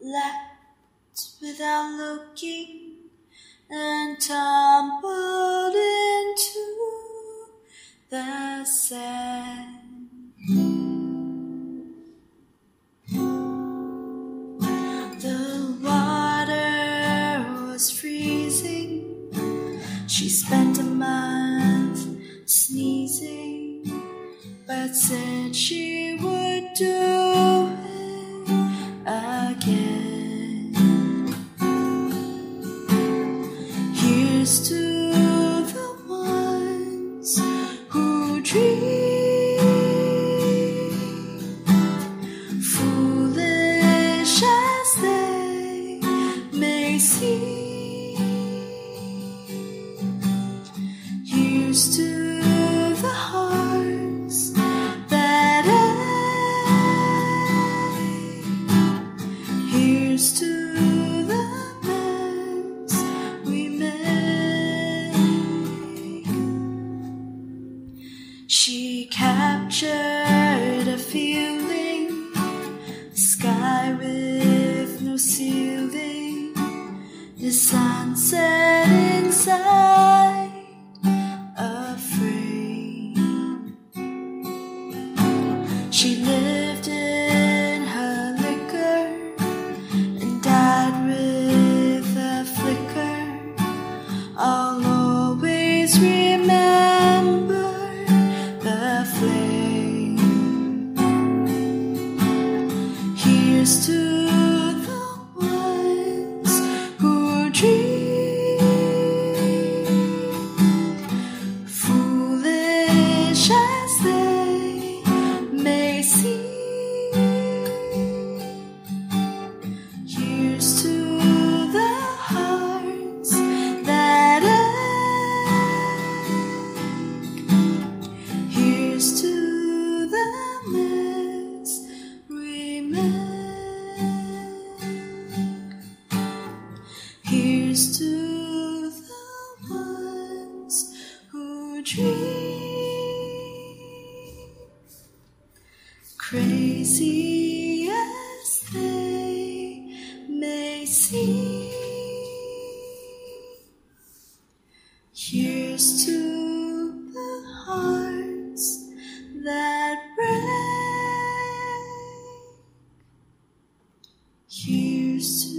leapt without looking and tumbled into the sand. The water was freezing. She spent a month sneezing, but said she To the ones who dream, foolish as they may seem. Here's to the hearts that ache. Here's to She captured a feeling, sky with no ceiling, the sunset inside Here's to the hearts that ache. Here's to the mess we make. Here's to the ones who dream. Crazy Cheers to the hearts that break. Cheers to